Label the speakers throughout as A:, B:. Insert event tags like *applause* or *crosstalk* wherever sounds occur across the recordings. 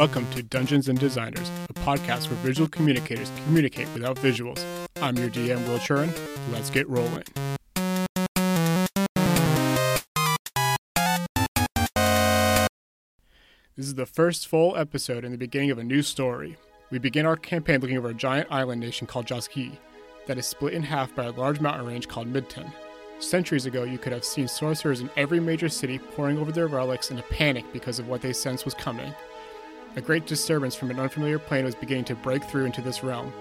A: Welcome to Dungeons and Designers, a podcast where visual communicators communicate without visuals. I'm your DM, Will Churin. Let's get rolling. This is the first full episode in the beginning of a new story. We begin our campaign looking over a giant island nation called Jaski that is split in half by a large mountain range called Midton. Centuries ago, you could have seen sorcerers in every major city poring over their relics in a panic because of what they sensed was coming. A great disturbance from an unfamiliar plane was beginning to break through into this realm.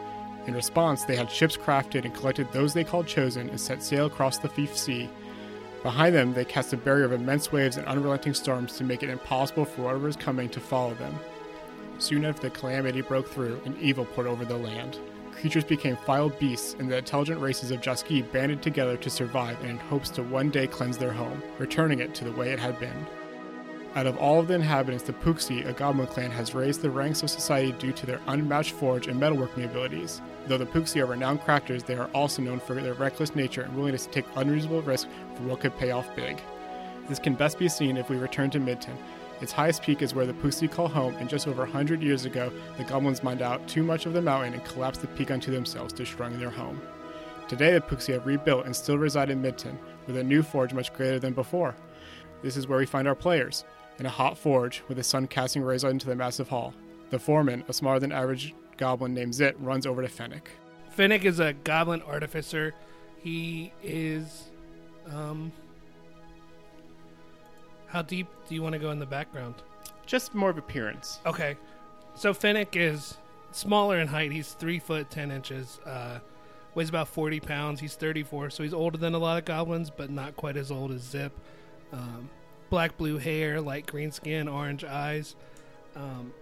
A: In response, they had ships crafted and collected those they called chosen and set sail across the Fief Sea. Behind them, they cast a barrier of immense waves and unrelenting storms to make it impossible for whatever is coming to follow them. Soon after the calamity broke through, an evil poured over the land. Creatures became foul beasts, and the intelligent races of Jaski banded together to survive and in hopes to one day cleanse their home, returning it to the way it had been. Out of all of the inhabitants, the Puxi, a goblin clan, has raised the ranks of society due to their unmatched forge and metalworking abilities. Though the Puxi are renowned crafters, they are also known for their reckless nature and willingness to take unreasonable risks for what could pay off big. This can best be seen if we return to Midton. Its highest peak is where the Puxi call home, and just over 100 years ago, the goblins mined out too much of the mountain and collapsed the peak onto themselves, destroying their home. Today, the Puxi have rebuilt and still reside in Midton, with a new forge much greater than before. This is where we find our players, in a hot forge with the sun casting rays into the massive hall. The foreman, a smaller than average goblin named Zit, runs over to Fennec.
B: Finnick is a goblin artificer. He is. Um, how deep do you want to go in the background?
A: Just more of appearance.
B: Okay. So Finnick is smaller in height. He's three foot ten inches. Uh, weighs about forty pounds. He's thirty four, so he's older than a lot of goblins, but not quite as old as Zit. Um, black blue hair, light green skin, orange eyes. Um,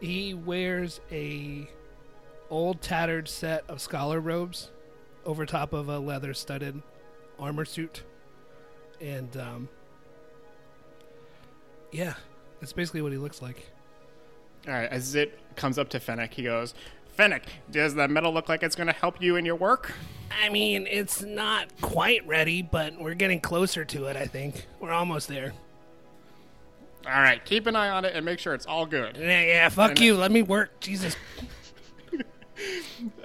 B: he wears a old tattered set of scholar robes over top of a leather studded armor suit, and um, yeah, that's basically what he looks like.
A: All right, as it comes up to Fennec, he goes, Fennec, does the metal look like it's going to help you in your work?
B: I mean, it's not quite ready, but we're getting closer to it, I think. We're almost there.
A: All right, keep an eye on it and make sure it's all good.
B: Yeah, yeah, fuck
A: And-
B: you. Let me work. Jesus.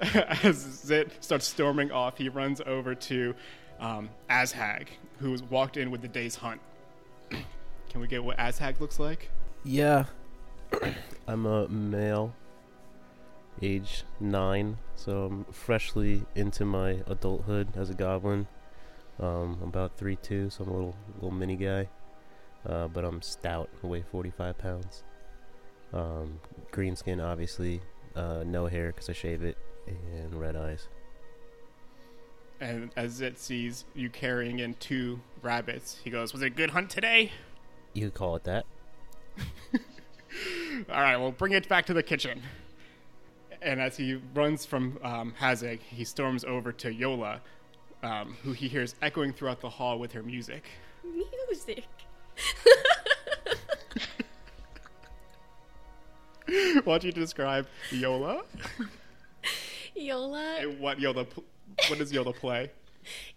B: *laughs*
A: As Zit starts storming off, he runs over to um, Azhag, who's walked in with the day's hunt. Can we get what Azhag looks like?
C: Yeah. *clears throat* I'm a male, age nine, so I'm freshly into my adulthood as a goblin. Um, I'm about three two, so I'm a little little mini guy, uh, but I'm stout. I weigh 45 pounds. Um, green skin, obviously. Uh, no hair because I shave it, and red eyes.
A: And as it sees you carrying in two rabbits, he goes, Was it a good hunt today?
C: You could call it that. *laughs*
A: All right, well, bring it back to the kitchen. And as he runs from um, Hazek, he storms over to Yola, um, who he hears echoing throughout the hall with her music.
D: Music. *laughs*
A: Why don't you describe Yola
D: Yola.
A: and what Yola, pl- what does Yola play?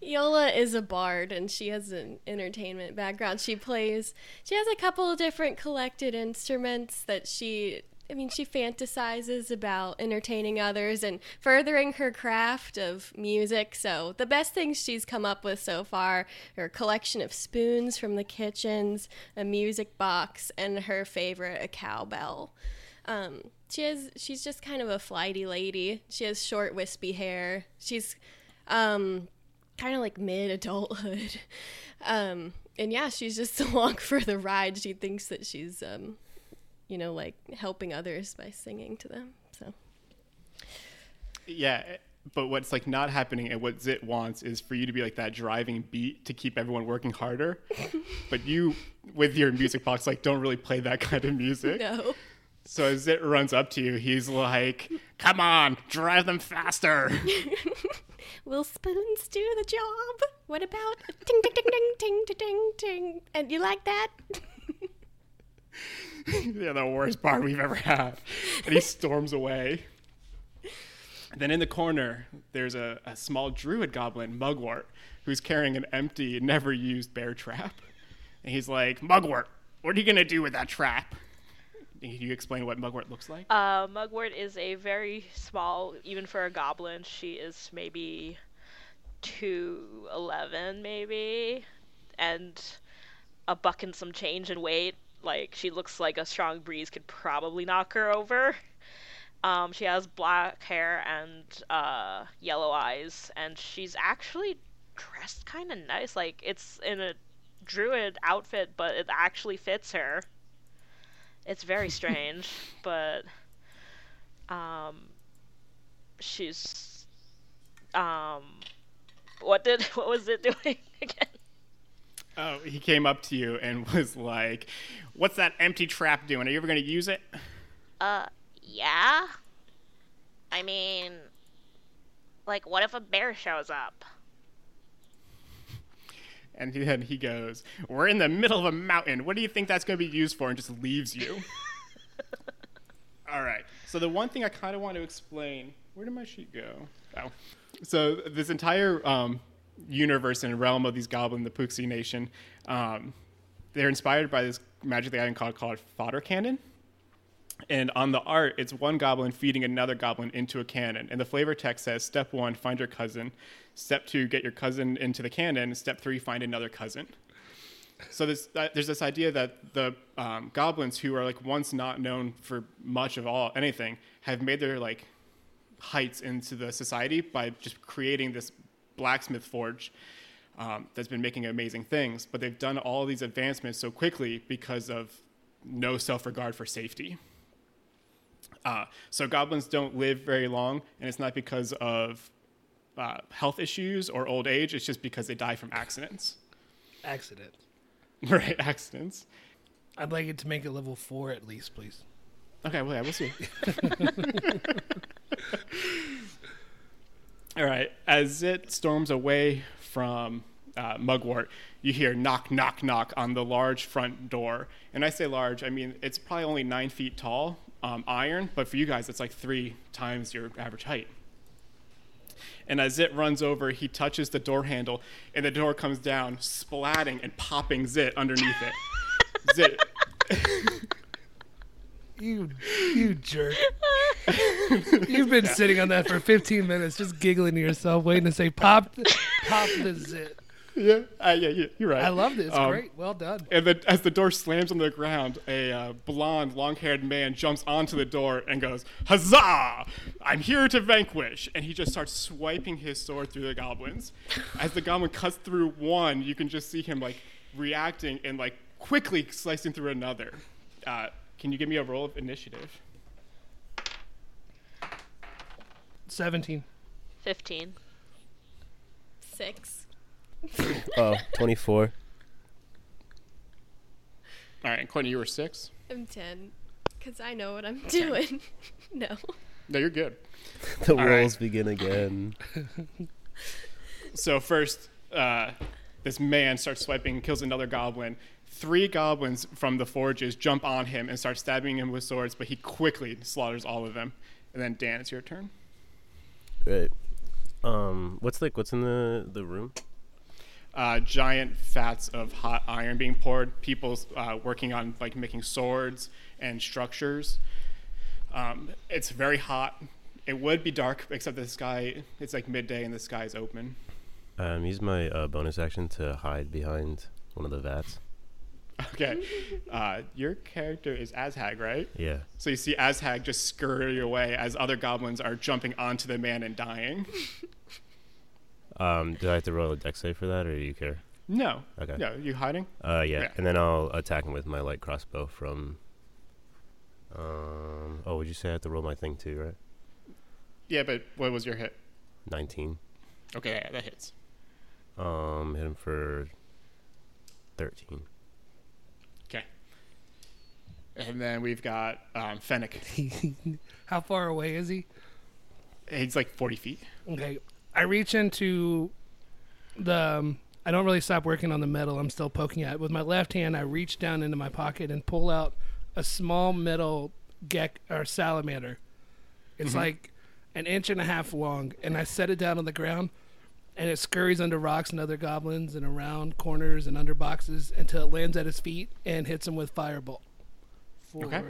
D: Yola is a bard and she has an entertainment background. She plays, she has a couple of different collected instruments that she, I mean, she fantasizes about entertaining others and furthering her craft of music. So, the best things she's come up with so far are a collection of spoons from the kitchens, a music box, and her favorite, a cowbell. Um, she has, she's just kind of a flighty lady. She has short, wispy hair. She's, um, kind of like mid adulthood. *laughs* Um, and yeah, she's just along for the ride. She thinks that she's, um, you know, like helping others by singing to them. So,
A: yeah. Eh, but what's like not happening and what Zit wants is for you to be like that driving beat to keep everyone working harder. *laughs* but you, with your music box, like don't really play that kind of music.
D: No.
A: So as Zit runs up to you, he's like, "Come on, drive them faster." *laughs*
D: Will spoons do the job? What about ding ding ding ding ding ding ding? And you like that? *laughs* *laughs*
A: yeah, the worst bar we've ever had. And he storms away. And then in the corner, there's a, a small druid goblin, Mugwort, who's carrying an empty, never used bear trap. And he's like, Mugwort, what are you going to do with that trap? Can you explain what Mugwort looks like?
E: Uh, Mugwort is a very small, even for a goblin. She is maybe two eleven, maybe, and a buck and some change in weight. Like she looks like a strong breeze could probably knock her over. Um, she has black hair and uh, yellow eyes, and she's actually dressed kind of nice. Like it's in a druid outfit, but it actually fits her. It's very *laughs* strange, but um, she's um, what did *laughs* what was it doing again?
A: Oh, he came up to you and *laughs* was like, "What's that empty trap doing? Are you ever going to use it?"
E: Uh, yeah. I mean, like, what if a bear shows up? *laughs*
A: And then he goes, "We're in the middle of a mountain. What do you think that's going to be used for?" And just leaves you. *laughs* All right. So the one thing I kind of want to explain. Where did my sheet go? Oh. So this entire um, universe and realm of these goblin, the Puxi Nation, um, they're inspired by this Magic the Island called called Fodder Cannon. And on the art, it's one goblin feeding another goblin into a cannon. And the flavor text says step one, find your cousin. Step two, get your cousin into the cannon. Step three, find another cousin. So there's, uh, there's this idea that the um, goblins who are like once not known for much of all anything have made their like heights into the society by just creating this blacksmith forge um, that's been making amazing things. But they've done all these advancements so quickly because of no self-regard for safety. Uh, so goblins don't live very long, and it's not because of uh, health issues or old age. It's just because they die from accidents.
B: Accident. *laughs*
A: right, accidents.
B: I'd like it to make it level four at least, please.
A: Okay, well, yeah, we'll see. *laughs* All right, as it storms away from uh, Mugwort, you hear knock, knock, knock on the large front door. And I say large, I mean it's probably only nine feet tall, um, iron, but for you guys, it's like three times your average height. And as Zit runs over, he touches the door handle, and the door comes down, splatting and popping Zit underneath it. *laughs* Zit, *laughs*
B: You, you jerk. *laughs* You've been sitting on that for 15 minutes, just giggling to yourself, waiting to say pop, pop the zit.
A: yeah, uh, yeah, yeah, you're right.
B: I love. It's
A: Um,
B: great. Well done.
A: And then, as the door slams on the ground, a uh, blonde, long-haired man jumps onto the door and goes, "Huzzah! I'm here to vanquish!" And he just starts swiping his sword through the goblins. As the goblin cuts through one, you can just see him like reacting and like quickly slicing through another. Uh, can you give me a roll of initiative?
B: 17.
E: Fifteen.
D: Six. *laughs*
C: Oh, 24.
A: All right, Courtney, you were six.
D: I'm ten. Cause I know what I'm doing. *laughs* no.
A: No, you're good. *laughs*
C: The
A: right.
C: rolls begin again.
A: So first, uh, this man starts swiping and kills another goblin. Three goblins from the forges jump on him and start stabbing him with swords, but he quickly slaughters all of them. And then Dan, it's your turn.
C: Right. Um, what's like what's in the the room?
A: Uh, giant fats of hot iron being poured. People uh, working on like making swords and structures. Um, it's very hot. It would be dark, except the sky. It's like midday and the sky is open.
C: Um, use my uh, bonus action to hide behind one of the vats.
A: Okay. Uh, your character is Azhag, right?
C: Yeah.
A: So you see Azhag just scurry away as other goblins are jumping onto the man and dying. *laughs*
C: Um, do I have to roll a dex save for that, or do you care?
A: No.
C: Okay.
A: No, you hiding?
C: Uh, yeah.
A: Yeah.
C: And then I'll attack him with my light crossbow from. Um. Oh, would you say I have to roll my thing too, right?
A: Yeah, but what was your hit?
C: Nineteen.
A: Okay, yeah, that hits.
C: Um, hit him for thirteen.
A: And then we've got um, Fennec. *laughs*
B: How far away is he?
A: He's like 40 feet.
B: Okay. I reach into the. Um, I don't really stop working on the metal. I'm still poking at it. With my left hand, I reach down into my pocket and pull out a small metal geck or salamander. It's like an inch and a half long, and I set it down on the ground, and it scurries under rocks and other goblins and around corners and under boxes until it lands at his feet and hits him with firebolt for
A: okay.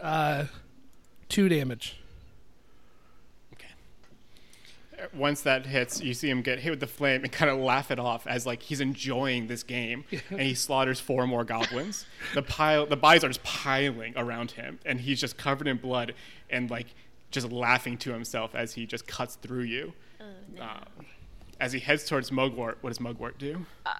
B: uh, two damage. Okay.
A: Uh, once that hits, you see him get hit with the flame and kind of laugh it off as like he's enjoying this game, *laughs* and he slaughters four more goblins. the pile, the bodies are just piling around him, and he's just covered in blood and like just laughing to himself as he just cuts through you. Oh, no. Um, as he heads towards Mugwort, what does Mugwort do?
E: Uh,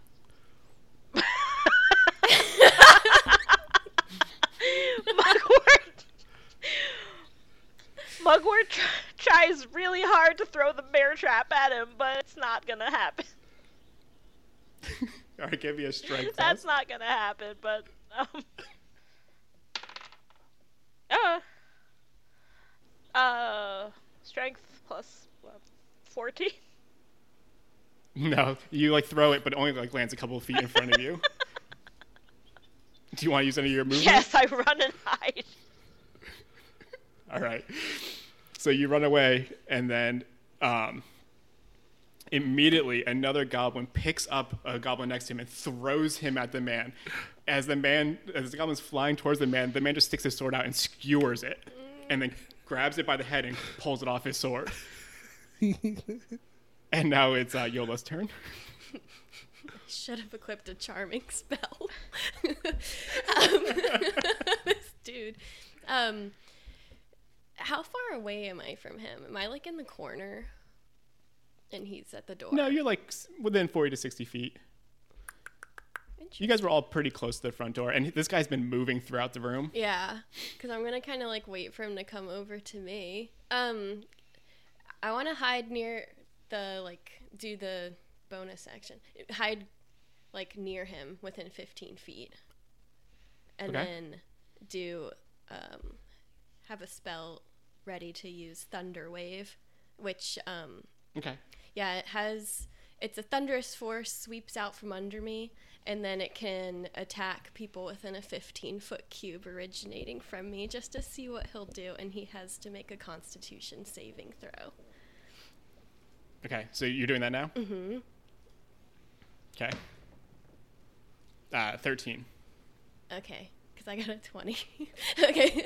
E: Mugwort tr- tries really hard to throw the bear trap at him, but it's not gonna happen.
A: All right, give me a strength. *laughs*
E: That's not gonna happen. But um, *laughs* uh, uh, strength plus fourteen. *laughs*
A: No, you like throw it, but it only like lands a couple of feet in front of you. Do you want to use any of your movement?
E: Yes, I run and hide.
A: All right. So you run away, and then um, immediately another goblin picks up a goblin next to him and throws him at the man. As the man, as the goblin's flying towards the man, the man just sticks his sword out and skewers it, and then grabs it by the head and pulls it off his sword. *laughs* and now it's uh, Yola's turn.
D: Should have equipped a charming spell. *laughs* um, *laughs* this dude. Um, how far away am I from him? Am I like in the corner? And he's at the door.
A: No, you're like within 40 to 60 feet. You guys were all pretty close to the front door, and this guy's been moving throughout the room.
D: Yeah, because I'm gonna kind of like wait for him to come over to me. Um, I want to hide near the like do the bonus action. Hide like near him within 15 feet, and
A: Okay.
D: then do um have a spell ready to use Thunder Wave, which um
A: Okay.
D: yeah, it has. It's a thunderous force sweeps out from under me, and then it can attack people within a 15 foot cube originating from me just to see what he'll do. And he has to make a Constitution saving throw.
A: Okay, so you're doing that now? Mm-hmm. Okay. Uh, 13.
D: Okay, because I got a 20. *laughs* okay,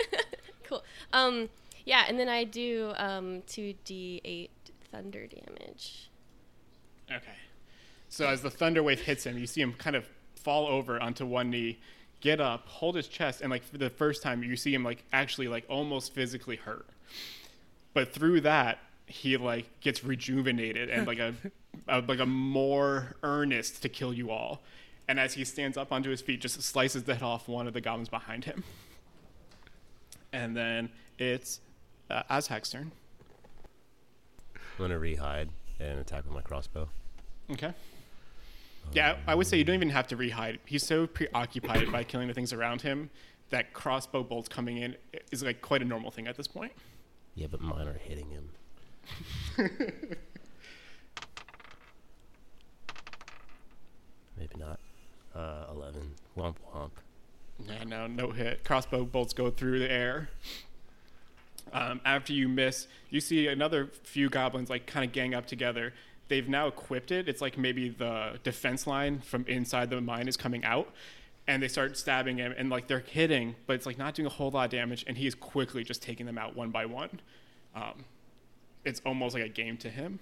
D: cool. Um, yeah, and then I do um 2d8 thunder damage.
A: Okay. So as the thunder wave hits him, you see him kind of fall over onto one knee, get up, hold his chest, and like for the first time, you see him like actually like almost physically hurt. But through that, he like gets rejuvenated and like a, a like a more earnest to kill you all. And as he stands up onto his feet, just slices the head off one of the goblins behind him. And then it's uh, Azhag's turn.
C: I'm gonna rehide and attack with my crossbow.
A: Okay. Yeah, I would say you don't even have to rehide. He's so preoccupied by killing the things around him that crossbow bolts coming in is like quite a normal thing at this point.
C: Yeah, but mine are hitting him. *laughs* Maybe not. Uh, 11. Womp womp.
A: Yeah, no, no hit. Crossbow bolts go through the air. Um, after you miss, you see another few goblins like kind of gang up together. They've now equipped it. It's like maybe the defense line from inside the mine is coming out, and they start stabbing him, and like they're hitting, but it's like not doing a whole lot of damage, and he is quickly just taking them out one by one. Um, it's almost like a game to him.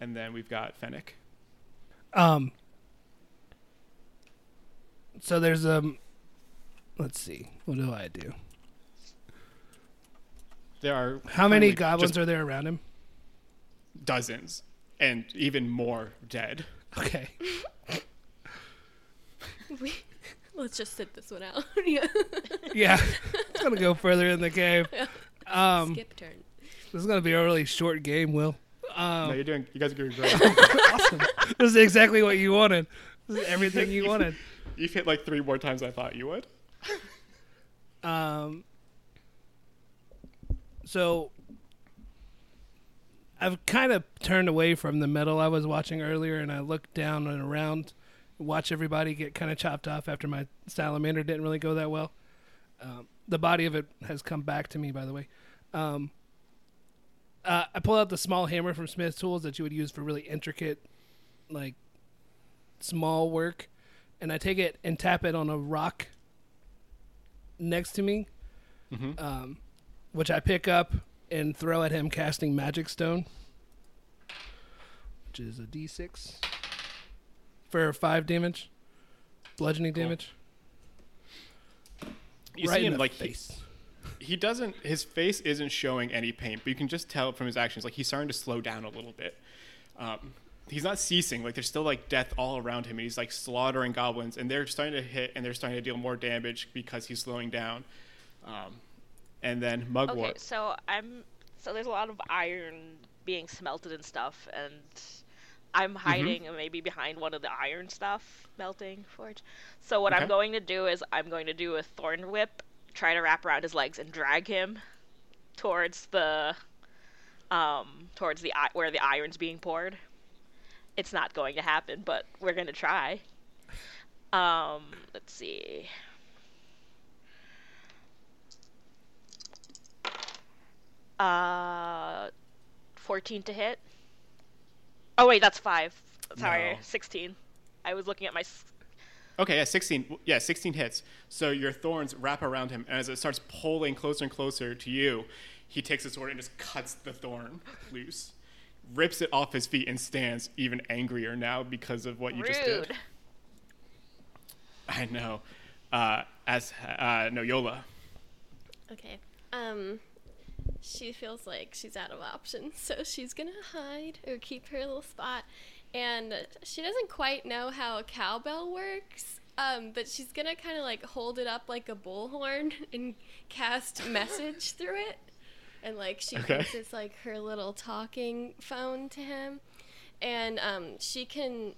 A: And then we've got Fennec.
B: Um. So there's um. Let's see. What do I do?
A: There are
B: How many goblins are there around him?
A: dozens, and even more dead.
B: Okay. *laughs*
D: We, let's just sit this one out. *laughs* yeah.
B: Yeah. it's gonna go further in the cave. *laughs* Um.
D: Skip turn.
B: This is gonna be a really short game, Will. Um.
A: no, you're doing. You guys are doing great.
B: awesome. This is exactly what you wanted. This is everything you wanted.
A: You've hit like three more times I thought you would.
B: Um, so I've kind of turned away from the metal I was watching earlier, and I looked down and around, watch everybody get kind of chopped off after my salamander didn't really go that well. Um, the body of it has come back to me, by the way. Um, uh, I pull out the small hammer from Smith's Tools that you would use for really intricate, like small work, and I take it and tap it on a rock next to me,
A: Mhm.
B: um, which I pick up and throw at him, casting Magic Stone, which is a D6 for five damage, bludgeoning
A: Cool.
B: damage.
A: You
B: right
A: see him like he-
B: face.
A: he doesn't his face isn't showing any pain but you can just tell from his actions like he's starting to slow down a little bit um, he's not ceasing like there's still like death all around him and he's like slaughtering goblins and they're starting to hit and they're starting to deal more damage because he's slowing down um, and then mugwort
E: Okay, so I'm so there's a lot of iron being smelted and stuff, and I'm
A: Mm-hmm.
E: maybe behind one of the iron stuff melting forge. So what
A: Okay.
E: I'm going to do is I'm going to do a thorn whip, try to wrap around his legs and drag him towards the um towards the where the iron's being poured. It's not going to happen, but we're going to try. Um, let's see. Uh, 14 to hit. Oh wait, that's five. Sorry,
A: No.
E: 16. I was looking at my.
A: okay yeah 16 yeah 16 hits so your thorns wrap around him and as it starts pulling closer and closer to you he takes his sword and just cuts the thorn loose rips it off his feet and stands even angrier now because of what you just did
E: Rude.
A: I know. Uh, as uh, no Yola.
D: Okay. Um, she feels like she's out of options, *laughs* so she's gonna hide or keep her little spot. And she doesn't quite know how a cowbell works, um, but she's gonna kind of like hold it up like a bullhorn *laughs* and cast message through it. And like she
A: Okay.
D: thinks it's like her little talking phone to him. And um, she can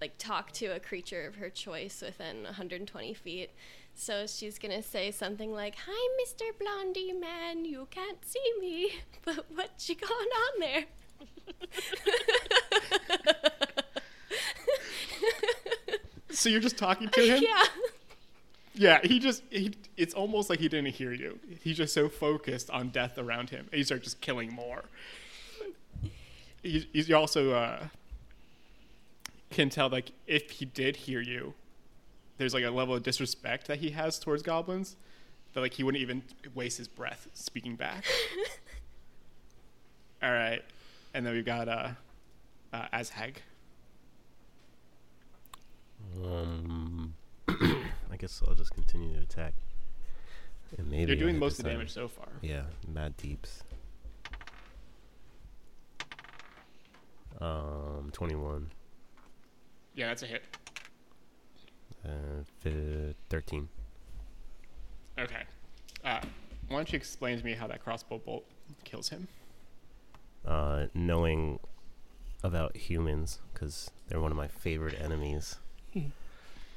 D: like talk to a creature of her choice within 120 feet. So she's gonna say something like, "Hi, Mr. Blondie Man. You can't see me, *laughs* but what you got on there?" *laughs*
A: So you're just talking to *laughs* him?
D: yeah.
A: Yeah, he just, he, it's almost like he didn't hear you. He's just so focused on death around him. And you start just killing more. He, he's also, uh, can tell, like, if he did hear you, there's like a level of disrespect that he has towards goblins that, like, he wouldn't even waste his breath speaking back. *laughs* All right. And then we've got, uh, uh Azhag.
C: Um, I *clears throat* guess I'll just continue to attack. And maybe
A: You're doing most of the damage so far.
C: Yeah, mad deeps. Um, twenty-one,
A: Yeah, that's a hit.
C: uh, thirteen.
A: Okay. Uh, why don't you explain to me how that crossbow bolt kills him?
C: Uh, knowing about humans because they're one of my favorite enemies.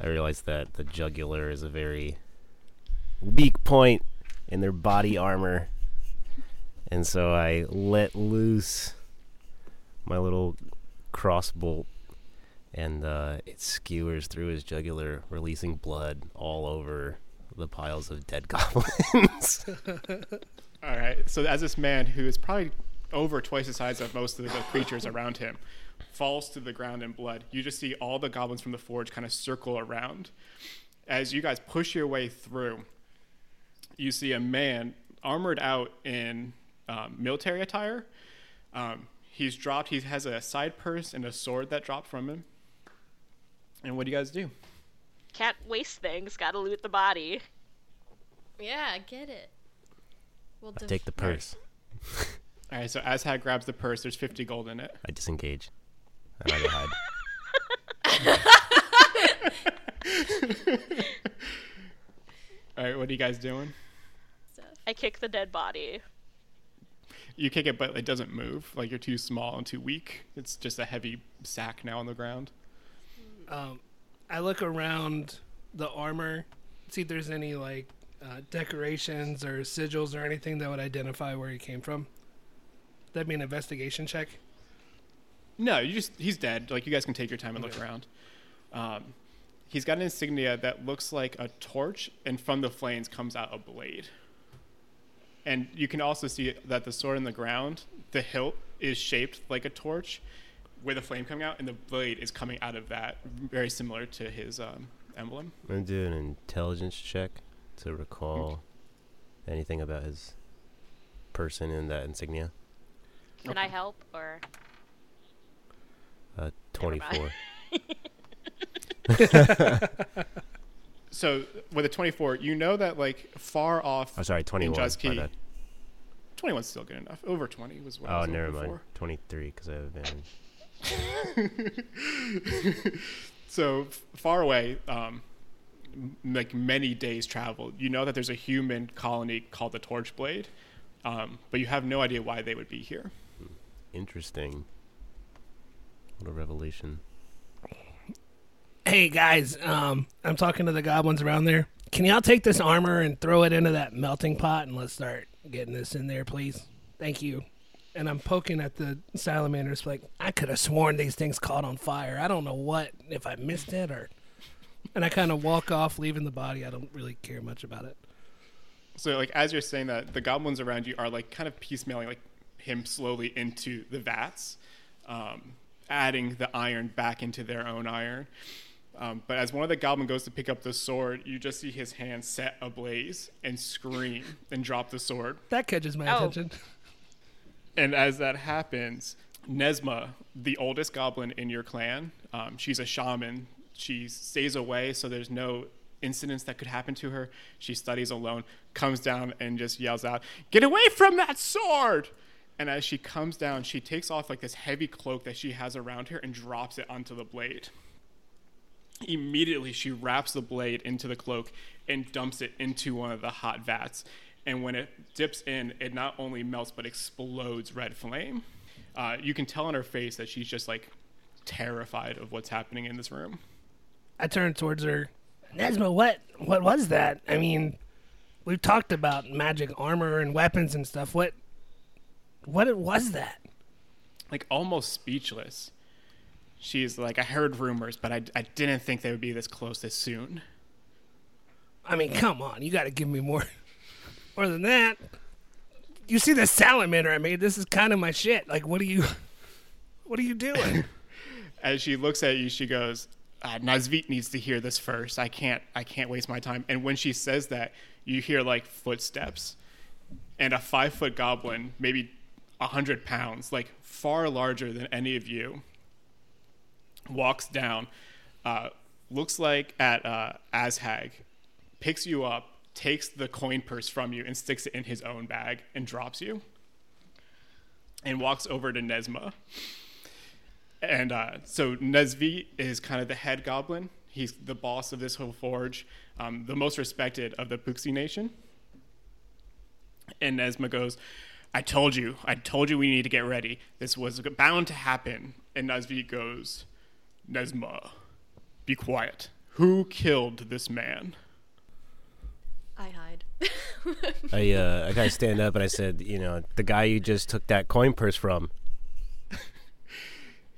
C: I realized that the jugular is a very weak point in their body armor, and so I let loose my little crossbolt, and uh, it skewers through his jugular, releasing blood all over the piles of dead *laughs* goblins. *laughs*
A: All right. So as this man who is probably over twice the size of most of the creatures around him falls to the ground in blood, you just see all the goblins from the forge kind of circle around. As you guys push your way through, you see a man armored out in um, military attire. Um, he's dropped. He has a side purse and a sword that dropped from him. And what do you guys do?
E: Can't waste things. Gotta loot the body.
D: Yeah, I get it. We'll def-
C: take the purse.
A: All right. So Azhag grabs the purse. There's 50 gold in it.
C: I disengage. And I go *laughs* hide.
A: All right. What are you guys doing?
E: I kick the dead body.
A: You kick it, but it doesn't move. Like you're too small and too weak. It's just a heavy sack now on the ground.
B: Um, I look around the armor, see if there's any like uh, decorations or sigils or anything that would identify where he came from. That'd be an investigation check.
A: No, you just he's dead. Like you guys can take your time and look
B: Okay.
A: around. Um, he's got an insignia that looks like a torch, and from the flames comes out a blade. And you can also see that the sword in the ground, the hilt is shaped like a torch, with a flame coming out, and the blade is coming out of that, very similar to his um, emblem.
C: I'm gonna do an intelligence check to recall anything about his person and that insignia.
E: Can I help or?
C: Uh,
E: Never mind.
C: 24.
A: So with a 24, you know that like far off.
C: Oh, sorry, 21. my
A: Jazz Key. 21's still good enough. Over 20 was what I
C: Oh,
A: was
C: never
A: looking
C: mind.
A: for.
C: 23 because I have advantage. *laughs*
A: So far away, um, like many days travel, you know that there's a human colony called the Torchblade, um, but you have no idea why they would be here.
C: Interesting. What a revelation.
B: Hey guys, um, I'm talking to the goblins around there. Can y'all take this armor and throw it into that melting pot and let's start getting this in there, please? Thank you. And I'm poking at the salamanders like I could have sworn these things caught on fire. I don't know what if I missed it or. And I kind of walk off, leaving the body. I don't really care much about it.
A: So like as you're saying that, the goblins around you are like kind of piecemealing like him slowly into the vats, um, adding the iron back into their own iron. Um, but as one of the goblin goes to pick up the sword, you just see his hand set ablaze and scream *laughs* and drop the sword.
B: That catches my
E: Oh.
B: attention.
A: And as that happens, Nesma, the oldest goblin in your clan, um, she's a shaman. She stays away, so there's no incidents that could happen to her. She studies alone, comes down and just yells out, Get away from that sword! And as she comes down, she takes off like this heavy cloak that she has around her and drops it onto the blade. Immediately, she wraps the blade into the cloak and dumps it into one of the hot vats. And when it dips in, it not only melts but explodes red flame. Uh, you can tell on her face that she's just like terrified of what's happening in this room.
B: I turn towards her. Nesma, what what was that? I mean, we've talked about magic armor and weapons and stuff. What what was that?
A: Like almost speechless. She's like, I heard rumors, but I, I didn't think they would be this close this soon.
B: I mean, come on, you got to give me more *laughs* more than that. You see the salamander I made? This is kind of my shit. Like, what are you *laughs* what are you doing? *laughs*
A: As she looks at you, she goes, uh, Nazvit needs to hear this first. I can't I can't waste my time. And when she says that, you hear like footsteps, and a five foot goblin, maybe a hundred pounds, like far larger than any of you, walks down. Uh, looks like at uh, Azhag, picks you up, takes the coin purse from you, and sticks it in his own bag and drops you. And walks over to Nesma. And uh, so Nesvi is kind of the head goblin. He's the boss of this whole forge, um, the most respected of the Puxi Nation. And Nesma goes, I told you, I told you we need to get ready. This was bound to happen. And Nesvi goes, Nesma, be quiet. Who killed this man?
D: I hide. *laughs*
C: I uh, I gotta stand up and I said, you know, the guy you just took that coin purse from. *laughs*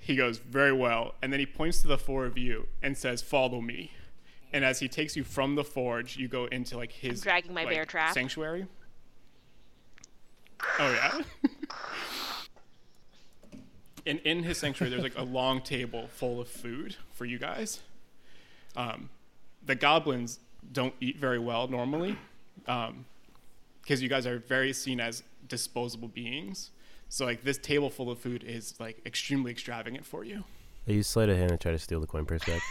A: He goes, Very well. And then he points to the four of you and says, Follow me. And as he takes you from the forge, you go into like his
E: dragging my
A: like,
E: bear trap.
A: sanctuary. Oh yeah. and in his sanctuary, there's like a long table full of food for you guys. Um, the goblins don't eat very well normally, because you guys are very seen as disposable beings. So like this table full of food is like extremely extravagant for you.
C: I use sleight of hand and try to steal the coin purse back.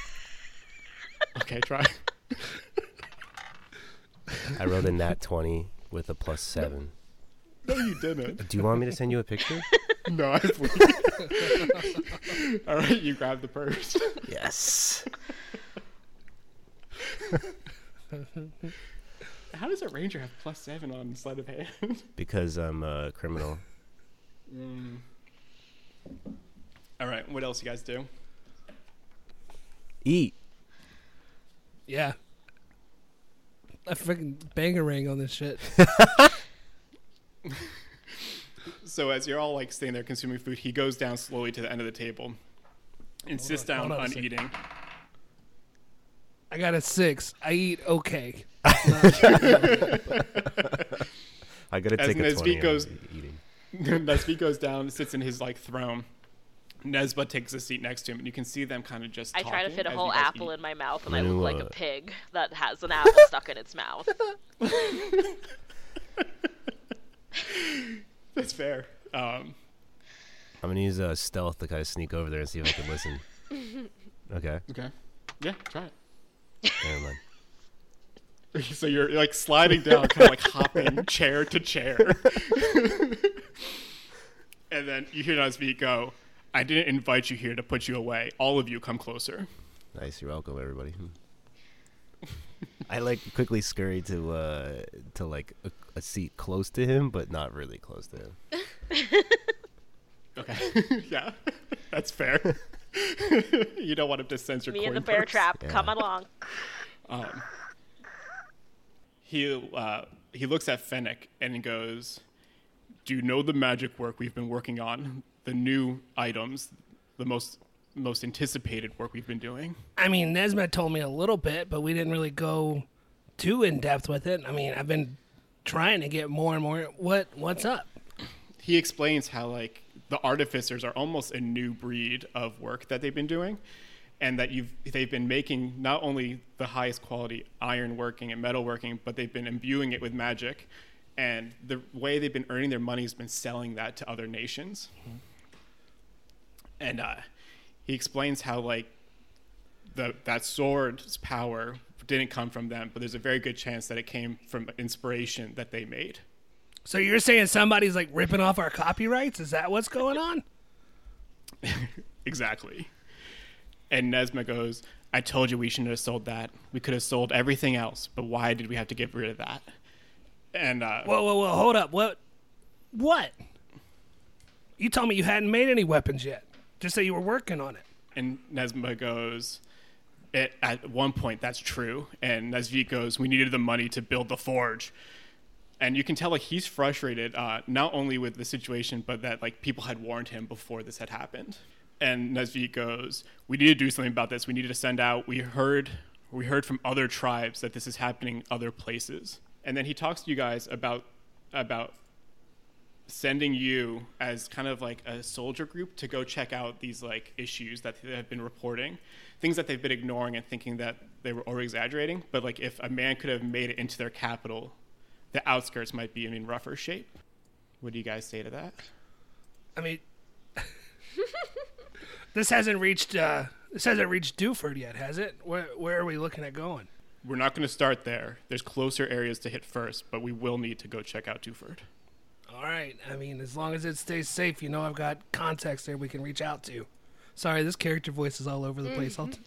A: Okay, try. *laughs*
C: I rolled a nat 20 with a plus 7.
A: No, you didn't.
C: Do you want me to send you a picture? *laughs*
A: No, I please. All right, you grab the purse.
C: yes.
A: How does a ranger have plus seven on sleight of hand?
C: Because I'm a criminal. Mm.
A: All right, what else you guys do?
C: Eat.
B: yeah. I freaking bangarang on this shit. *laughs* *laughs*
A: So as you're all like staying there consuming food, he goes down slowly to the end of the table and sits
B: on,
A: down
B: hold on a second.
A: eating.
B: I got a six. I eat okay. *laughs*
C: I gotta
A: As
C: take a
A: Nesvit
C: 20 on
A: goes-
C: eating. *laughs*
A: Nesvi goes down, sits in his like throne. Nesma takes a seat next to him, and you can see them kind of just.
E: I try to
A: talking
E: fit a
A: as
E: whole
A: guys
E: apple
A: eat.
E: in my mouth, and I
C: You,
E: look like a pig that has an apple stuck in its mouth. *laughs*
A: That's fair. Um,
C: I'm gonna use uh, stealth to kind of sneak over there and see if I can listen. *laughs* Okay,
A: okay. Yeah, try it.
C: never mind. *laughs*
A: So you're like sliding down, kind of like hopping chair to chair. and then you hear Nazvi go, I didn't invite you here to put you away. All of you come closer.
C: Nice, you're welcome, everybody. I like quickly scurry to uh to like a, a seat close to him, but not really close to him. *laughs*
A: Okay. *laughs* yeah, *laughs* that's fair. you don't want him to sense your
E: Me and the bear
A: purse.
E: trap.
C: Yeah.
E: Come along.
A: Um, he uh, he looks at Fennec and he goes, "Do you know the magic work we've been working on? The new items, the most most anticipated work we've been doing."
B: I mean, Nesma told me a little bit, but we didn't really go too in depth with it. I mean, I've been trying to get more and more. What What's up?
A: he explains how like the artificers are almost a new breed of work that they've been doing and that you've they've been making not only the highest quality iron working and metal working but they've been imbuing it with magic and the way they've been earning their money has been selling that to other nations and uh, he explains how like the that sword's power didn't come from them but there's a very good chance that it came from inspiration that they made
B: So you're saying somebody's like ripping off our copyrights? Is that what's going on? *laughs*
A: Exactly. And Nesma goes, I told you we shouldn't have sold that. We could have sold everything else, but why did we have to get rid of that? And uh,
B: Whoa, whoa, whoa! Hold up! What? What? You told me you hadn't made any weapons yet. Just that you were working on it.
A: and Nesma goes, it, at one point that's true. And Nesvit goes, we needed the money to build the forge. And you can tell like he's frustrated, uh, not only with the situation, but that like people had warned him before this had happened. And Nesvit goes, we need to do something about this. We need to send out. We heard, we heard from other tribes that this is happening other places. And then he talks to you guys about about sending you as kind of like a soldier group to go check out these like issues that they have been reporting, things that they've been ignoring and thinking that they were over exaggerating. But like if a man could have made it into their capital, the outskirts might be in rougher shape. What do you guys say to that?
B: I mean, *laughs* this hasn't reached uh, this hasn't reached Duford yet, has it? Where where are we looking at going?
A: We're not going to start there. There's closer areas to hit first, but we will need to go check out Duford.
B: All right. I mean, as long as it stays safe, you know, I've got contacts there we can reach out to. Sorry, this character voice is all over the place. I'll t-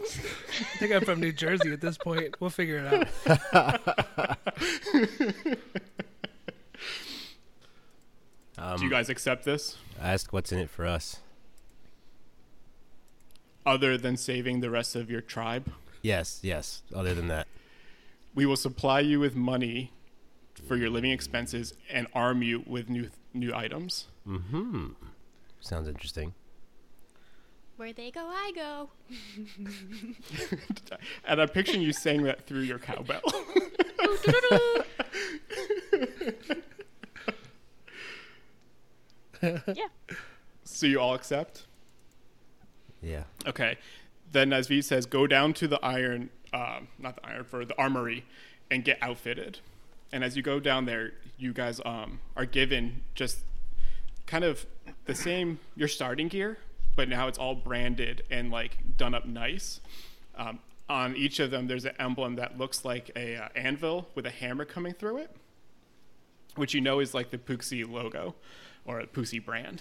B: I think I'm from New Jersey at this point. We'll figure it out. *laughs*
A: do you guys accept this?
C: Ask what's in it for us.
A: Other than saving the rest of your tribe?
C: Yes, yes. Other than that,
A: We will supply you with money for your living expenses and arm you with new new items.
C: mm-hmm. Sounds interesting.
D: Where they go, I go. *laughs*
A: And I'm picturing you saying that through your cowbell. *laughs*
E: Yeah.
A: so you all accept?
C: Yeah.
A: Okay. Then Nazvi says, go down to the iron, um, not the iron, for the armory and get outfitted. And as you go down there, you guys um, are given just kind of the same, your starting gear, but now it's all branded and like done up nice. Um, on each of them, there's an emblem that looks like a uh, anvil with a hammer coming through it, which you know is like the Puxi logo or a Puxi brand.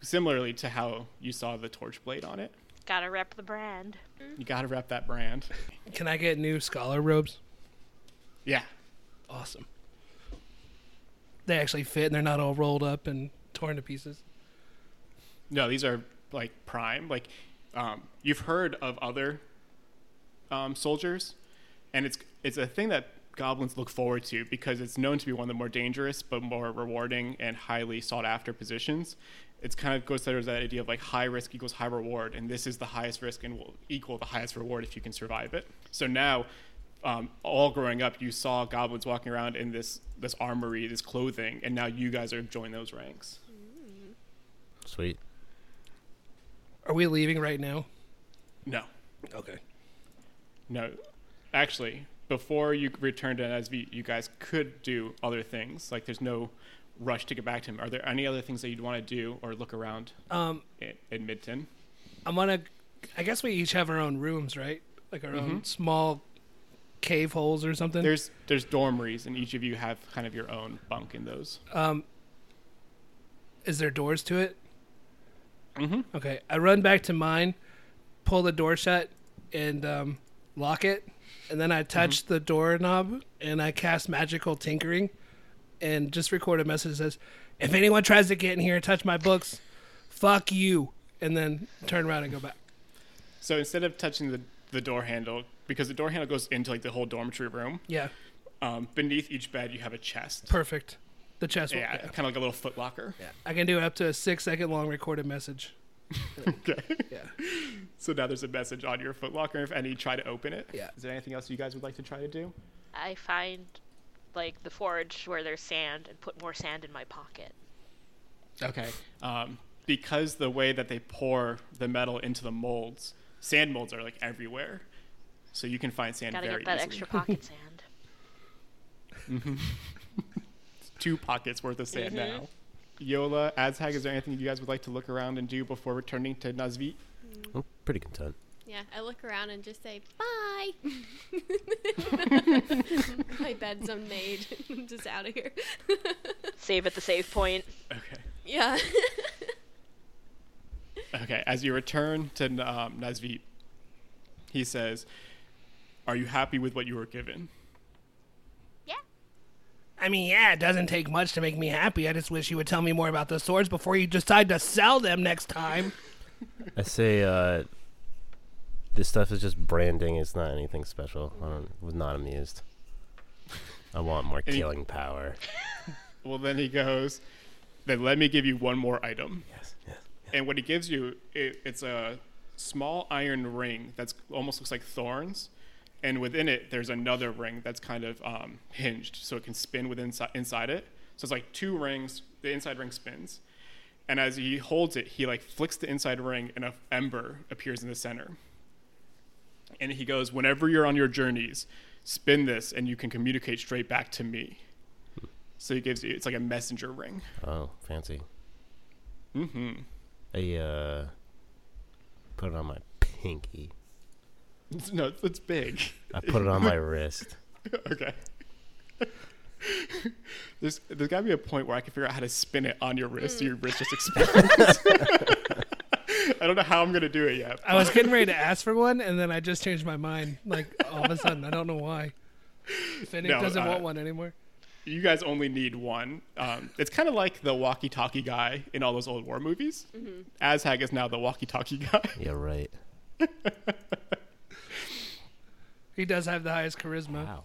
A: Similarly to how you saw the torch blade on it.
E: Gotta rep the brand.
A: You gotta rep that brand.
B: Can I get new scholar robes?
A: Yeah.
B: Awesome. They actually fit and they're not all rolled up and torn to pieces.
A: No, these are like prime. Like, um, you've heard of other um, soldiers, and it's it's a thing that goblins look forward to because it's known to be one of the more dangerous but more rewarding and highly sought after positions. It's kind of goes towards that idea of like high risk equals high reward, and this is the highest risk and will equal the highest reward if you can survive it. So now, um, all growing up, you saw goblins walking around in this this armory, this clothing, and now you guys are joining those ranks.
C: Sweet.
B: Are we leaving right now?
A: No,
B: Okay.
A: No, actually, before you return to Nesvi, you guys could do other things. Like there's no rush to get back to him. Are there any other things that you'd want to do or look around
B: Um,
A: in, in Midton?
B: I'm gonna. I guess we each have our own rooms, right? Like our own small cave holes or something.
A: There's there's dormeries, and each of you have kind of your own bunk in those.
B: Um, is there doors to it?
A: Mm-hmm.
B: Okay, I run back to mine, pull the door shut, and um, lock it, and then I touch the doorknob and I cast magical tinkering, and just record a message that says, "If anyone tries to get in here and touch my books, fuck you," and then turn around and go back.
A: So instead of touching the the door handle, because the door handle goes into like the whole dormitory room,
B: Yeah,
A: um, beneath each bed you have a chest.
B: perfect. The chest.
A: Yeah,
B: yeah.
A: kind of like a little foot locker.
B: Yeah. I can do it up to a six second long recorded message. *laughs*
A: Okay.
B: Yeah.
A: So now there's a message on your foot locker if any try to open it.
B: Yeah.
A: Is there anything else you guys would like to try to do?
E: I find like the forge where there's sand and put more sand in my pocket.
A: Okay. Um, because the way that they pour the metal into the molds, sand molds are like everywhere. So you can find sand
E: Gotta
A: very
E: get that
A: easily.
E: extra pocket *laughs* sand. *laughs*
A: Two pockets worth of sand
E: Mhm.
A: now. Yola, Azhag, is there anything you guys would like to look around and do before returning to Nazvit?
C: I'm pretty content.
D: Yeah, I look around and just say bye. *laughs* My bed's unmade. I'm just out of here.
E: Save at the save point.
A: Okay.
D: yeah.
A: Okay. As you return to um, Nazvit, he says, "Are you happy with what you were given?"
E: Yeah.
B: I mean, yeah, it doesn't take much to make me happy. I just wish you would tell me more about the swords before you decide to sell them next time.
C: I say uh, this stuff is just branding. It's not anything special. I don't, was not amused. I want more
A: And he-
C: killing power. *laughs*
A: Well, then he goes, "Then let me give you one more item."
C: Yes, yes.
A: and what he gives you it, it's a small iron ring that's almost looks like thorns and within it there's another ring that's kind of um, hinged so it can spin within inside, it. So it's like two rings the inside ring spins and as he holds it he like flicks the inside ring and a ember appears in the center. And he goes whenever you're on your journeys spin this and you can communicate straight back to me. So he gives you it's like a messenger ring.
C: Oh, fancy.
A: mm-hmm.
C: I uh, put it on my pinky. *laughs*
A: no it's big
C: I put it on my wrist. *laughs*
A: okay. *laughs* there's there's got to be a point where I can figure out how to spin it on your wrist, so your wrist just expands. I don't know how I'm gonna do it yet.
B: I was getting ready to ask for one, and then I just changed my mind. Like all of a sudden, I don't know why. Fennec
A: No,
B: doesn't
A: uh,
B: want one anymore.
A: You guys only need one. Um, it's kind of like the walkie-talkie guy in all those old war movies. Azhag is now the walkie-talkie guy.
C: Yeah, right.
B: He does have the highest charisma.
C: Wow.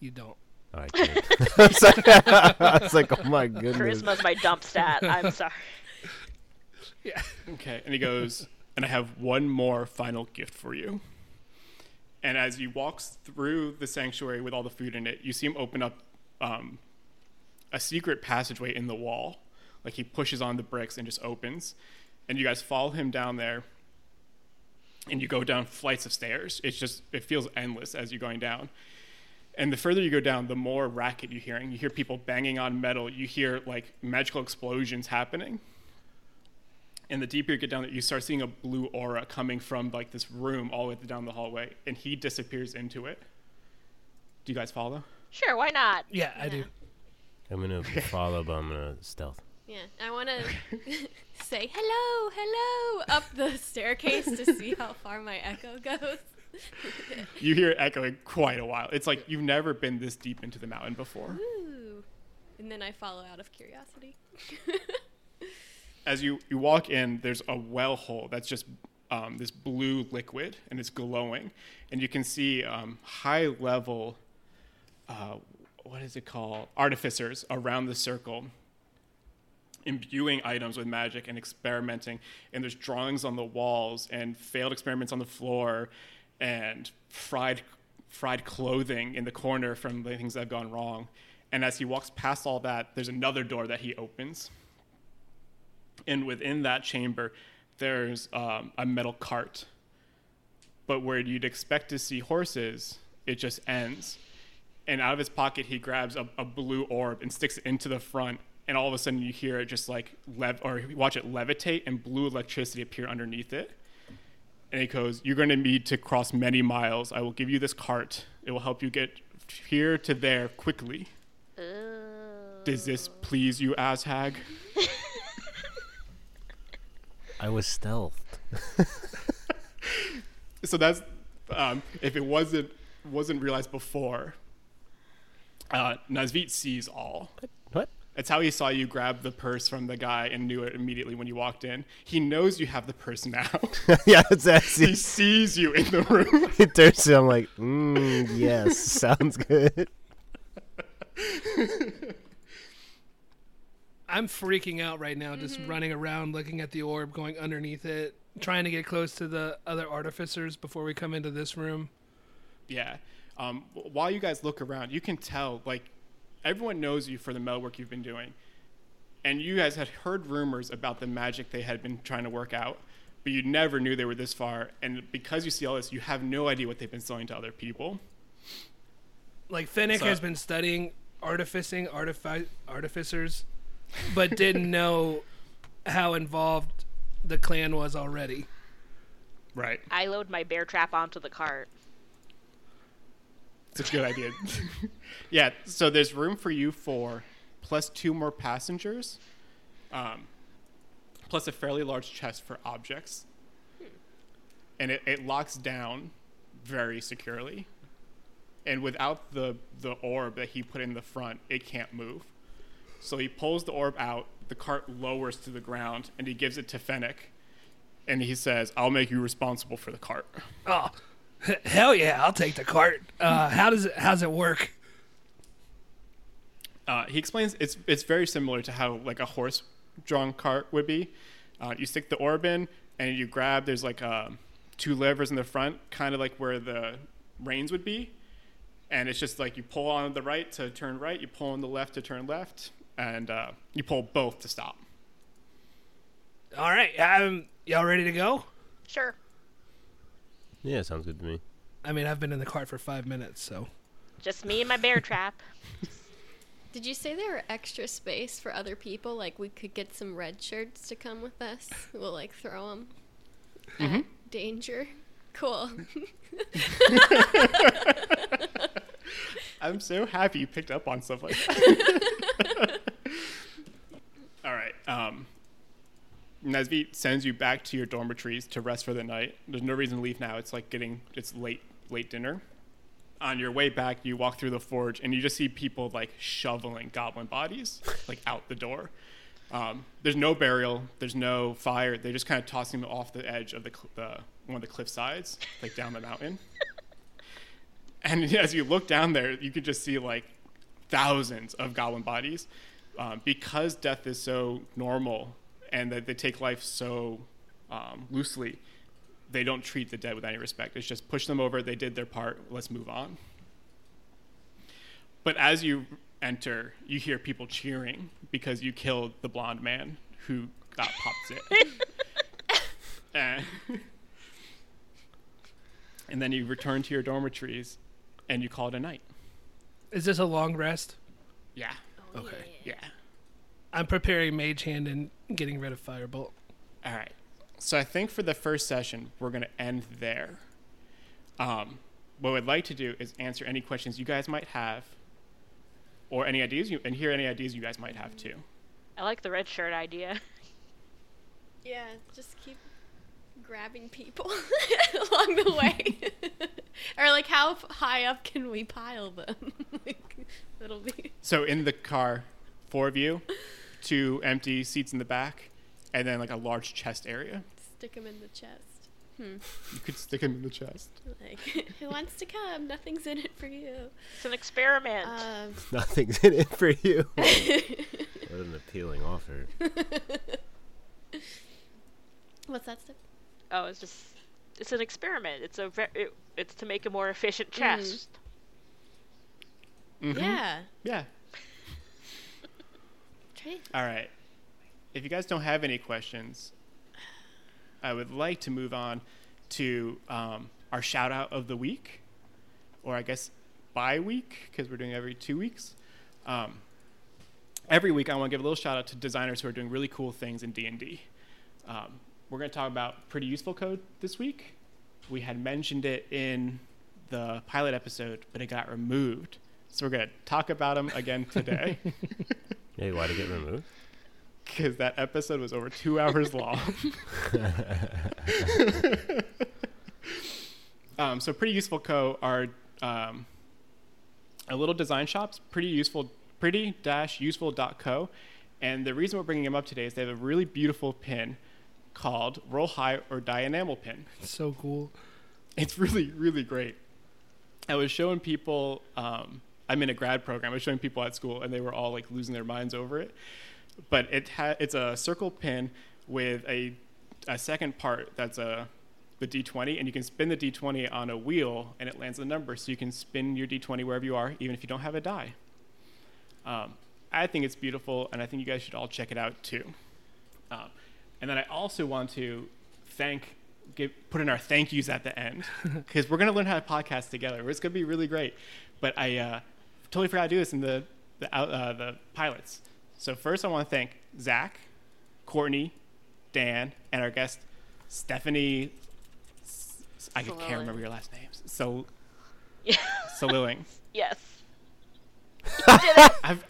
B: You don't.
C: All right, good. *laughs* *laughs* *laughs* I was like, oh my goodness.
E: Charisma's my dump stat. I'm sorry.
B: Yeah.
A: Okay, and he goes, and I have one more final gift for you. And as he walks through the sanctuary with all the food in it, you see him open up um, a secret passageway in the wall. Like he pushes on the bricks and just opens. And you guys follow him down there. And you go down flights of stairs. It's just, it feels endless as you're going down. And the further you go down, the more racket you're hearing. You hear people banging on metal. You hear like magical explosions happening and the deeper you get down there, you start seeing a blue aura coming from like this room all the way down the hallway, and he disappears into it. Do you guys follow?
E: Sure, why not?
B: Yeah, I do.
C: I'm gonna *laughs* follow, but I'm gonna stealth.
D: Yeah, I want to *laughs* say hello, hello up the staircase to see how far my echo goes. *laughs*
A: You hear it echoing quite a while. It's like you've never been this deep into the mountain before.
D: Ooh. And then I follow out of curiosity. *laughs*
A: As you, you walk in, there's a well hole that's just um, this blue liquid, and it's glowing, and you can see um, high level, uh, what is it called, artificers around the circle imbuing items with magic and experimenting. And there's drawings on the walls and failed experiments on the floor and fried fried clothing in the corner from the things that have gone wrong. And as he walks past all that, there's another door that he opens. And within that chamber, there's um, a metal cart. But where you'd expect to see horses, it just ends. And out of his pocket, he grabs a, a blue orb and sticks it into the front. And all of a sudden, you hear it just like lev, or you watch it levitate, and blue electricity appear underneath it. And he goes, "You're going to need to cross many miles. I will give you this cart. It will help you get here to there quickly." Does this please you, Azhag? *laughs*
C: I was stealthed. *laughs*
A: so that's um, if it wasn't wasn't realized before. Uh, Nazvit sees all.
C: What?
A: That's how he saw you grab the purse from the guy and knew it immediately when you walked in. He knows you have the purse now. *laughs*
C: yeah, it's actually. *laughs*
A: he sees you in the room. *laughs*
C: he turns to I'm like, mm, yes, sounds good.
B: I'm freaking out right now, just running around, looking at the orb, going underneath it, trying to get close to the other artificers before we come into this room.
A: Yeah. Um, while you guys look around, you can tell like everyone knows you for the metal work you've been doing, and you guys had heard rumors about the magic they had been trying to work out, but you never knew they were this far. And because you see all this, you have no idea what they've been selling to other people.
B: Like Fennec
A: So-
B: has been studying artificing artifi- artificers, but didn't *laughs* know how involved the clan was already.
A: Right.
E: I load my bear trap onto the cart.
A: It's a good idea. *laughs* yeah. So there's room for you four, plus two more passengers, um, plus a fairly large chest for objects, and it, it locks down very securely. And without the the orb that he put in the front, it can't move. So he pulls the orb out. The cart lowers to the ground, and he gives it to Fennec. And he says, "I'll make you responsible for the cart."
B: Oh, *laughs* hell yeah! I'll take the cart. Uh, how does it? How's it work?
A: Uh, he explains it's it's very similar to how like a horse drawn cart would be. Uh, you stick the orb in and you grab. There's like uh, two levers in the front, kind of like where the reins would be, and it's just like you pull on the right to turn right, you pull on the left to turn left, and uh, you pull both to stop.
B: All right, um, y'all ready to go?
E: Sure.
C: Yeah, sounds good to me.
B: I mean, I've been in the cart for five minutes, so
E: Just me and my bear trap. *laughs*
D: Did you say there were extra space for other people? Like we could get some red shirts to come with us. We'll like throw them at danger. Cool. *laughs*
A: I'm so happy you picked up on stuff like that. *laughs* All right. Um, Nesvit sends you back to your dormitories to rest for the night. There's no reason to leave now. It's like getting it's late late dinner. On your way back, you walk through the forge and you just see people like shoveling goblin bodies like out the door. Um, there's no burial. There's no fire. They're just kind of tossing them off the edge of the, cl- the one of the cliff sides, like down the mountain. *laughs* And as you look down there, you can just see like thousands of goblin bodies. Um, because death is so normal and that they take life so um, loosely, they don't treat the dead with any respect. It's just push them over. They did their part. Let's move on. But as you enter, you hear people cheering because you killed the blonde man who got popped it. *laughs* and, *laughs* and then you return to your dormitories and you call it a night.
B: is this a long rest?
A: Yeah.
B: Okay.
A: Yeah.
B: I'm preparing Mage Hand and getting rid of Firebolt.
A: All right. So I think for the first session, we're going to end there. Um, what I'd like to do is answer any questions you guys might have, or any ideas you and hear any ideas you guys might have too.
E: I like the red shirt idea.
D: yeah, just keep grabbing people *laughs* along the way. *laughs* or like how high up can we pile them? *laughs* like, it'll be
A: So in the car, four of you, two empty seats in the back, and then like a large chest area.
D: stick them in the chest. Hmm.
A: You could stick them in the chest.
D: Like, *laughs* who wants to come? Nothing's in it for you.
E: It's an experiment.
D: Um, *laughs*
C: Nothing's in it for you. *laughs* what an appealing offer.
D: what's that stuff?
E: oh, it's just it's an experiment. It's a ve- it, it's to make a more efficient chest.
A: mm-hmm
D: Yeah.
A: Yeah. All right. If you guys don't have any questions, I would like to move on to um, our shout out of the week, or I guess bi week, because we're doing every two weeks. Um, every week, I want to give a little shout out to designers who are doing really cool things in D&D. Um, we're going to talk about pretty useful code this week. We had mentioned it in the pilot episode, but it got removed. So we're going to talk about them again today *laughs*
C: Hey, why did it get removed? *laughs*
A: because that episode was over two hours long. *laughs* um, so pretty useful co are um, a little design shops. Pretty useful, pretty dash useful dot co, and the reason we're bringing them up today is they have a really beautiful pin called Roll High or Die Enamel pin.
B: So cool.
A: It's really, really great. I was showing people, um, I'm in a grad program, I was showing people at school, and they were all like losing their minds over it. But it ha- it's a circle pin with a, a second part that's a the d20, and you can spin the d20 on a wheel, and it lands a number. So you can spin your d20 wherever you are, even if you don't have a die. Um, I think it's beautiful, and I think you guys should all check it out too. Um, and then I also want to thank, give, put in our thank yous at the end *laughs* because we're going to learn how to podcast together. It's going to be really great. But I uh, totally forgot to do this in the the, uh, the pilots. So first, I want to thank Zach, Courtney, Dan, and our guest Stephanie. I can't remember your last names. So
E: Yeah. *laughs* Yes.
A: I've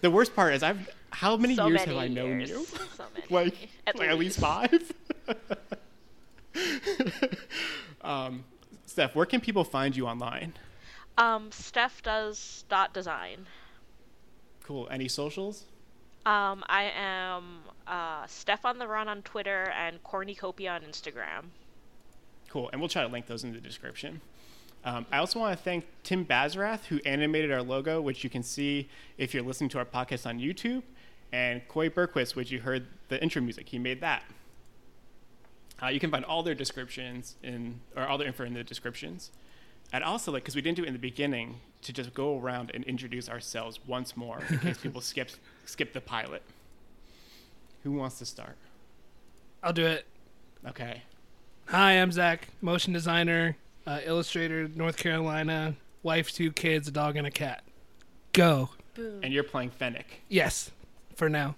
A: the worst part is I've how many
E: so
A: years
E: many
A: have I known
E: years.
A: you?
E: So *laughs* many.
A: like
E: At
A: like at least five. *laughs* um, Steph, where can people find you online?
E: Um, Steph does dot design.
A: Cool. Any socials?
E: Um, I am uh, Steph on the Run on Twitter and Cornucopia on Instagram.
A: Cool. And we'll try to link those in the description. Um, I also want to thank Tim Bazrath, who animated our logo, which you can see if you're listening to our podcast on YouTube, and Coy Berquist, which you heard the intro music. He made that. Uh, you can find all their descriptions in, or all their info in the descriptions. I'd also like, because we didn't do it in the beginning, to just go around and introduce ourselves once more in case people *laughs* skip skip the pilot. Who wants to start?
B: I'll do it.
A: Okay.
B: Hi, I'm Zach, motion designer, uh, illustrator, North Carolina, wife, two kids, a dog, and a cat. Go.
D: Boom.
A: And you're playing Fennec
B: Yes, for now.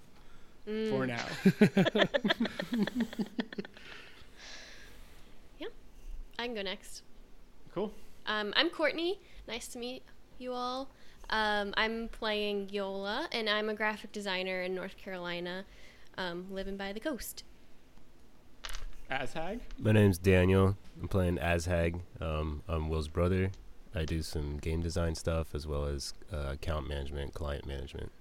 A: for now. *laughs*
D: Yeah, I can go next.
A: Cool.
D: Um, I'm Courtney. Nice to meet you all. Um, I'm playing Yola, and I'm a graphic designer in North Carolina, um, living by the coast.
A: Azhag.
C: My name's Daniel. I'm playing Azhag. Um, I'm Will's brother. I do some game design stuff as well as uh, account management, client management.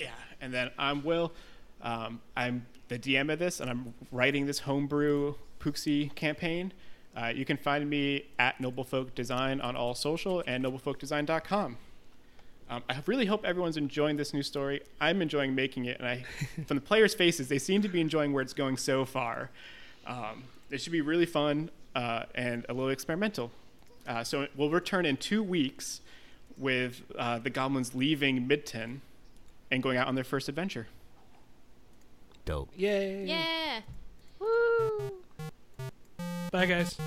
A: Yeah, and then I'm Will. Um, I'm the DM of this, and I'm writing this homebrew Pooksy campaign. Uh, you can find me at Noblefolk Design on all social and noblefolkdesign.com. Um, I really hope everyone's enjoying this new story. I'm enjoying making it, and I, *laughs* from the players' faces, they seem to be enjoying where it's going so far. Um, it should be really fun uh, and a little experimental. Uh, so we'll return in two weeks with uh, the goblins leaving Midton and going out on their first adventure.
C: Dope.
B: Yay.
D: Yeah.
E: Woo!
B: Bye, guys.